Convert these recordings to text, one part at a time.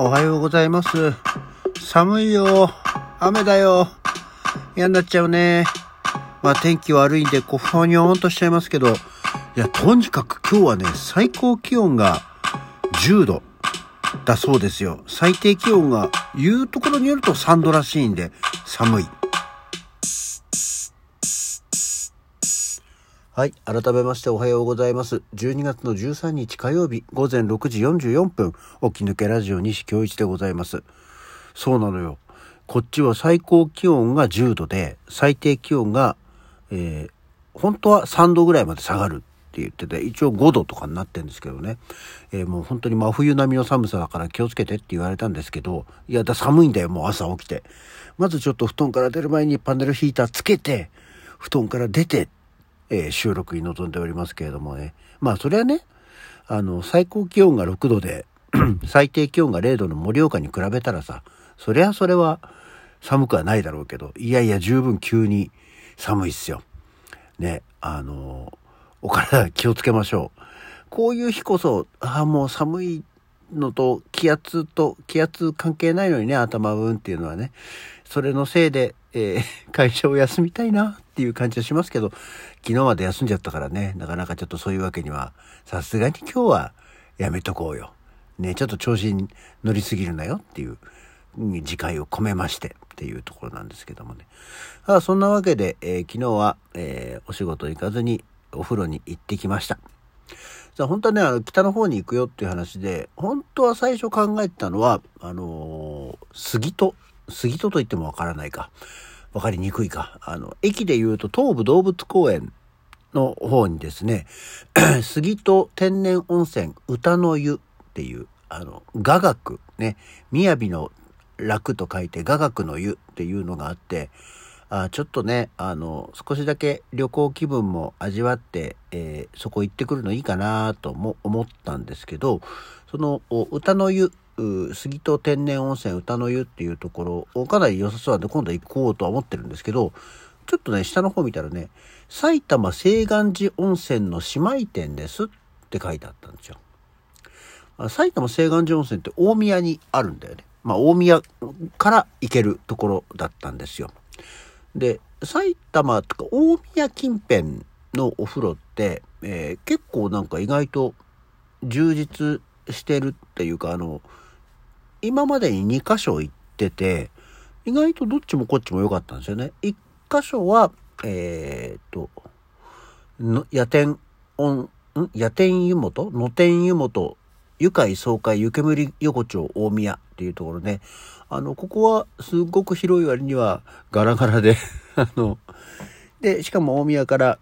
おはようございます。寒いよ。雨だよ。嫌になっちゃうね。まあ天気悪いんで、こう、ふにょーんとしちゃいますけど、いや、とにかく今日はね、最高気温が10度だそうですよ。最低気温が言うところによると3度らしいんで、寒い。はい。改めましておはようございます。12月の13日火曜日午前6時44分、起き抜けラジオ西京一でございます。そうなのよ。こっちは最高気温が10度で、最低気温が、えー本当は3度ぐらいまで下がるって言ってて、一応5度とかになってるんですけどね。えーもう本当に真冬並みの寒さだから気をつけてって言われたんですけど、いや、だ寒いんだよ、もう朝起きて。まずちょっと布団から出る前にパネルヒーターつけて、布団から出て、えー収録に臨んでおりますけれどもね。まあそれはね、あの、最高気温が6度で、最低気温が0度の盛岡に比べたらさ、そりゃそれは寒くはないだろうけど、いやいや十分急に寒いっすよ。ね、あの、お体気をつけましょう。こういう日こそ、ああ、もう寒いのと気圧と気圧関係ないのにね、頭うんっていうのはね、それのせいで、えー会社を休みたいなっていう感じはしますけど、昨日まで休んじゃったからね、なかなかちょっとそういうわけには、さすがに今日はやめとこうよ。ね、ちょっと調子に乗りすぎるなよっていう、自戒を込めましてっていうところなんですけどもね。あそんなわけで、えー昨日は、えーお仕事行かずにお風呂に行ってきました。じゃあ本当はね、あの、北の方に行くよっていう話で、本当は最初考えてたのは、あのー杉戸、杉戸と言ってもわからないか。わかりにくいか。あの、駅で言うと東武動物公園の方にですね、杉戸天然温泉歌の湯っていう、あの、雅楽、ね、雅の楽と書いて雅楽の湯っていうのがあって、あちょっとね、あの、少しだけ旅行気分も味わって、えーそこ行ってくるのいいかなとも思ったんですけど、その、歌の湯、杉戸天然温泉歌の湯っていうところをかなり良さそうなんで今度行こうとは思ってるんですけど、ちょっとね、下の方見たらね、埼玉西岸寺温泉の姉妹店ですって書いてあったんですよ。埼玉西岸寺温泉って大宮にあるんだよね。まあ大宮から行けるところだったんですよ。で、埼玉とか大宮近辺のお風呂って、えー結構なんか意外と充実してるっていうか、あの、今までに2箇所行ってて、意外とどっちもこっちも良かったんですよね。1箇所は、えーっと、の夜天、ん夜天湯本野天湯本愉快爽快湯煙横丁大宮っていうところね。あの、ここはすごく広い割にはガラガラで、あの、で、しかも大宮から、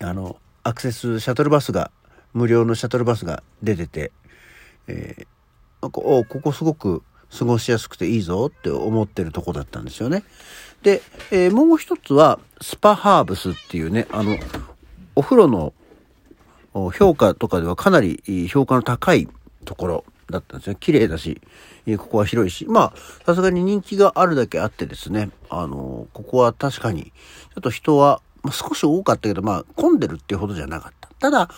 あの、アクセスシャトルバスが、無料のシャトルバスが出てて、えーなんかおここすごく過ごしやすくていいぞって思ってるとこだったんですよね。で、えーもう一つはスパハーブスっていうね、あの、お風呂の評価とかではかなり評価の高いところだったんですよ。綺麗だし、ここは広いし、まあ、さすがに人気があるだけあってですね、あのここは確かに、ちょっと人は、まあ、少し多かったけど、まあ、混んでるっていうほどじゃなかった。ただ、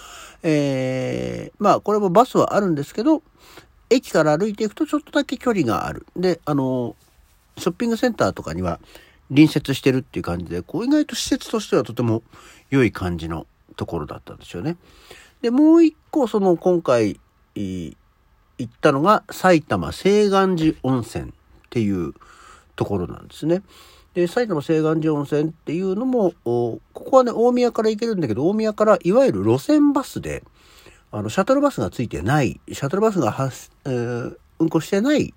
えーまあ、これもバスはあるんですけど、駅から歩いていくとちょっとだけ距離がある。で、あの、ショッピングセンターとかには隣接してるっていう感じで、こう意外と施設としてはとても良い感じのところだったんですよね。で、もう一個、その今回、行ったのが埼玉西岸寺温泉っていうところなんですね。で、埼玉西岸寺温泉っていうのも、ここはね、大宮から行けるんだけど、大宮からいわゆる路線バスで、あの、シャトルバスがついてない、シャトルバスが発、えー運行してない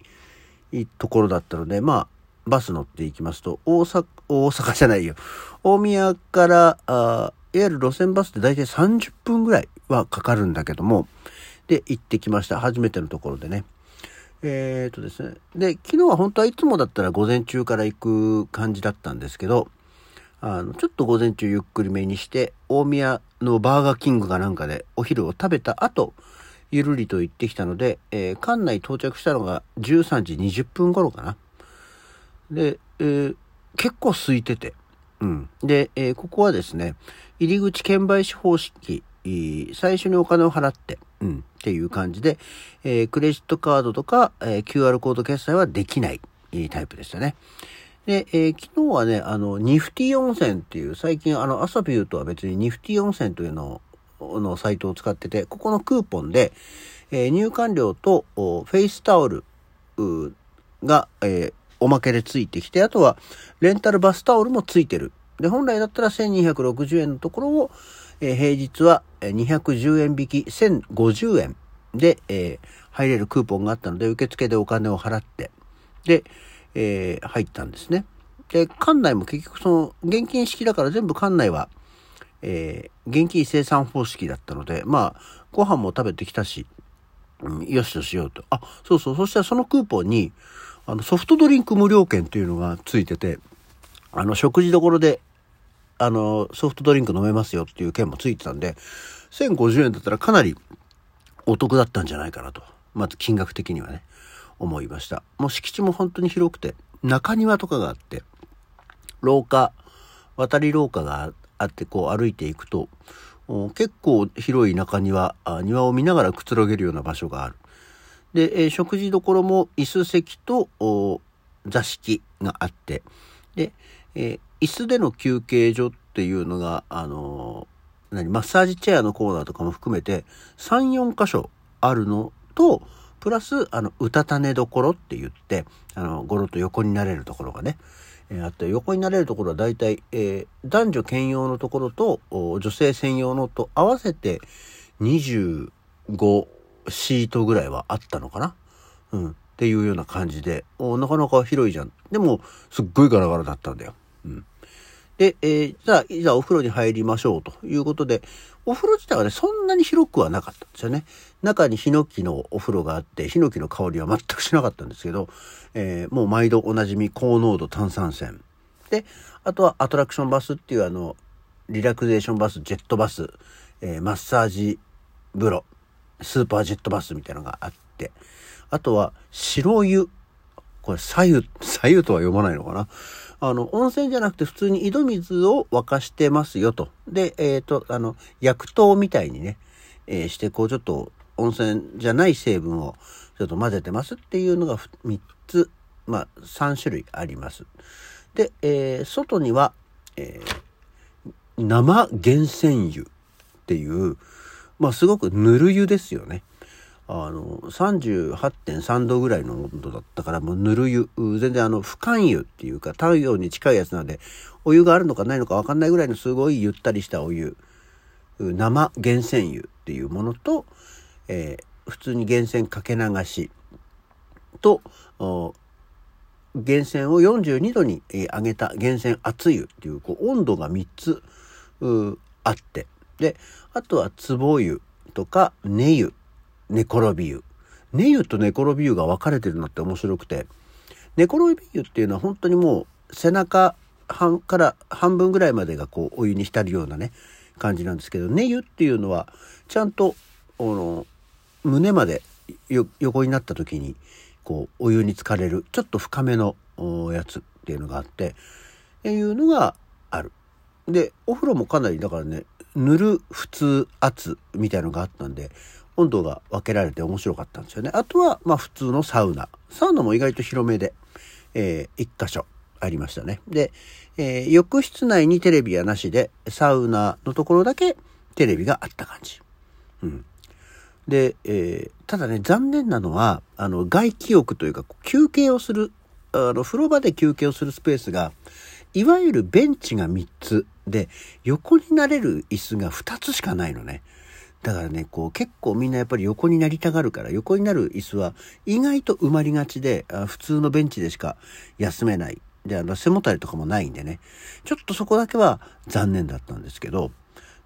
ところだったので、まあ、バス乗っていきますと、大阪、大阪じゃないよ。大宮から、あいわゆる路線バスで大体30分ぐらいはかかるんだけども、で、行ってきました。初めてのところでね。えー、とですね。で、昨日は本当はいつもだったら午前中から行く感じだったんですけど、あの、ちょっと午前中ゆっくりめにして、大宮のバーガーキングかなんかでお昼を食べた後、ゆるりと行ってきたので、えー館内到着したのが13時20分頃かな。で、えー結構空いてて、うん。で、えーここはですね、入り口券売士方式最初にお金を払って、うん、っていう感じで、えー、クレジットカードとか、えー、QR コード決済はできないタイプでしたね。で、えー、昨日はね、あの、ニフティ温泉っていう、最近あの、アサビューとは別にニフティ温泉というのを、のサイトを使ってて、ここのクーポンで、えー、入館料とフェイスタオルが、えー、おまけでついてきて、あとはレンタルバスタオルもついてる。で、本来だったら1260円のところを、えー、平日は210円引き1050円で、えー、入れるクーポンがあったので、受付でお金を払って、で、えー、入ったんですね。で、館内も結局その、現金式だから全部館内は、えー、現金生産方式だったので、まあ、ご飯も食べてきたし、うん、よしとしようと。あ、そうそう、そしたらそのクーポンに、あの、ソフトドリンク無料券というのがついてて、あの、食事どころで、あの、ソフトドリンク飲めますよっていう券もついてたんで、1050円だったらかなりお得だったんじゃないかなと。まず金額的にはね。思いました。もう敷地も本当に広くて、中庭とかがあって、廊下、渡り廊下があってこう歩いていくと、結構広い中庭、庭を見ながらくつろげるような場所がある。で、えー、食事どころも椅子席と座敷があって、で、えー、椅子での休憩所っていうのが、あのー、何、マッサージチェアのコーナーとかも含めて、3、4箇所あるのと、プラス、あの、うたた寝どころって言って、あの、ゴロと横になれるところがね、えー、あって横になれるところは大体、えー、男女兼用のところと女性専用のと合わせて25シートぐらいはあったのかな？うん。っていうような感じで、なかなか広いじゃん。でも、すっごいガラガラだったんだよ。うん。で、えー、じゃあ、いざお風呂に入りましょうということで、お風呂自体はね、そんなに広くはなかったんですよね。中にヒノキのお風呂があって、ヒノキの香りは全くしなかったんですけど、えー、もう毎度おなじみ高濃度炭酸泉。で、あとはアトラクションバスっていうあの、リラクゼーションバス、ジェットバス、えー、マッサージ風呂、スーパージェットバスみたいなのがあって、あとは白湯。これ、左右、左右とは読まないのかな？あの、温泉じゃなくて普通に井戸水を沸かしてますよと。で、えっ、ー、と、あの、薬湯みたいにね、えー、して、こうちょっと温泉じゃない成分をちょっと混ぜてますっていうのが3つ、まあ3種類あります。で、えー、外には、え生源泉湯っていう、まあすごくぬる湯ですよね。あの、38.3度ぐらいの温度だったから、もうぬる湯、全然あの、不寒湯っていうか、太陽に近いやつなんで、お湯があるのかないのかわかんないぐらいのすごいゆったりしたお湯、生源泉湯っていうものと、えー、普通に源泉かけ流し。と、源泉を42度に上げた源泉熱湯っていう、こう、温度が3つ、あって、で、あとは壺湯とか寝湯。寝転び湯。寝湯と寝転び湯が分かれてるのって面白くて、寝転び湯っていうのは本当にもう背中半から半分ぐらいまでがこうお湯に浸るようなね、感じなんですけど、寝湯っていうのはちゃんと、あの、胸まで横になった時に、こう、お湯に浸かれる、ちょっと深めのやつっていうのがあって、っていうのがある。で、お風呂もかなり、だからね、塗る普通圧みたいのがあったんで、温度が分けられて面白かったんですよね。あとは、まあ普通のサウナ。サウナも意外と広めで、えー、一箇所ありましたね。で、えー、浴室内にテレビはなしで、サウナのところだけテレビがあった感じ。うん。で、えー、ただね、残念なのは、あの、外気浴というか、休憩をする、あの、風呂場で休憩をするスペースが、いわゆるベンチが3つで、横になれる椅子が2つしかないのね。だからね、こう結構みんなやっぱり横になりたがるから、横になる椅子は意外と埋まりがちで、あ普通のベンチでしか休めない。で、あの、背もたれとかもないんでね、ちょっとそこだけは残念だったんですけど、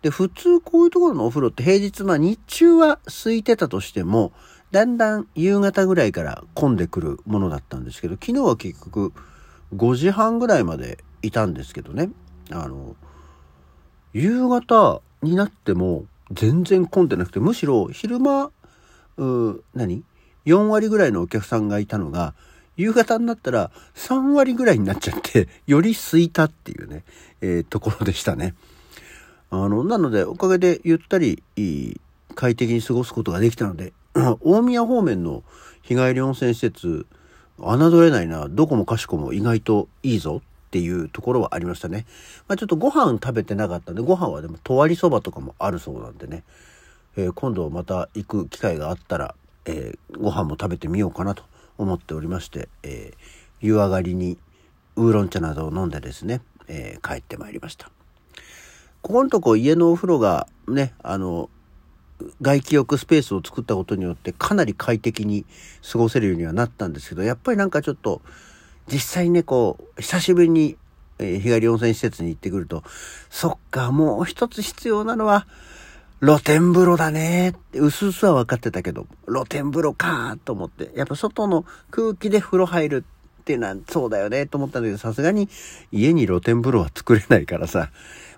で、普通こういうところのお風呂って平日、まあ日中は空いてたとしても、だんだん夕方ぐらいから混んでくるものだったんですけど、昨日は結局5時半ぐらいまでいたんですけどね、あの、夕方になっても、全然混んでなくて、むしろ昼間、う何 ?4 割ぐらいのお客さんがいたのが、夕方になったら3割ぐらいになっちゃって、より空いたっていうね、えー、ところでしたね。あの、なので、おかげでゆったり、快適に過ごすことができたので、大宮方面の日帰り温泉施設、侮れないな、どこもかしこも意外といいぞっていうところはありましたね。まあ、ちょっとご飯食べてなかったんで、ご飯はでも、とわりそばとかもあるそうなんでね、えー、今度また行く機会があったら、えー、ご飯も食べてみようかなと思っておりまして、えー、湯上がりにウーロン茶などを飲んでですね、え帰ってまいりました。ここのとこ家のお風呂がね、あの、外気浴スペースを作ったことによってかなり快適に過ごせるようにはなったんですけど、やっぱりなんかちょっと、実際ね、こう、久しぶりに、え、日帰り温泉施設に行ってくると、そっか、もう一つ必要なのは、露天風呂だね。って、うすうすは分かってたけど、露天風呂かーと思って、やっぱ外の空気で風呂入るっていうのはそうだよねと思ったんだけど、さすがに家に露天風呂は作れないからさ、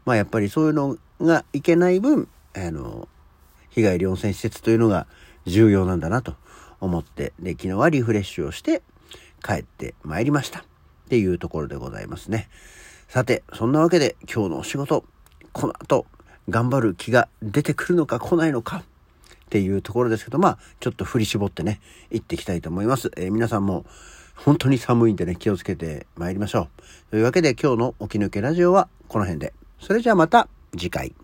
まあやっぱりそういうのがいけない分、あの、日帰り温泉施設というのが重要なんだなと思って、で、昨日はリフレッシュをして帰ってまいりました。っていうところでございますね。さて、そんなわけで今日のお仕事、この後頑張る気が出てくるのか来ないのかっていうところですけど、まあ、ちょっと振り絞ってね、行っていきたいと思います。えー、皆さんも本当に寒いんでね、気をつけて参りましょう。というわけで今日の起き抜けラジオはこの辺で。それじゃあまた次回。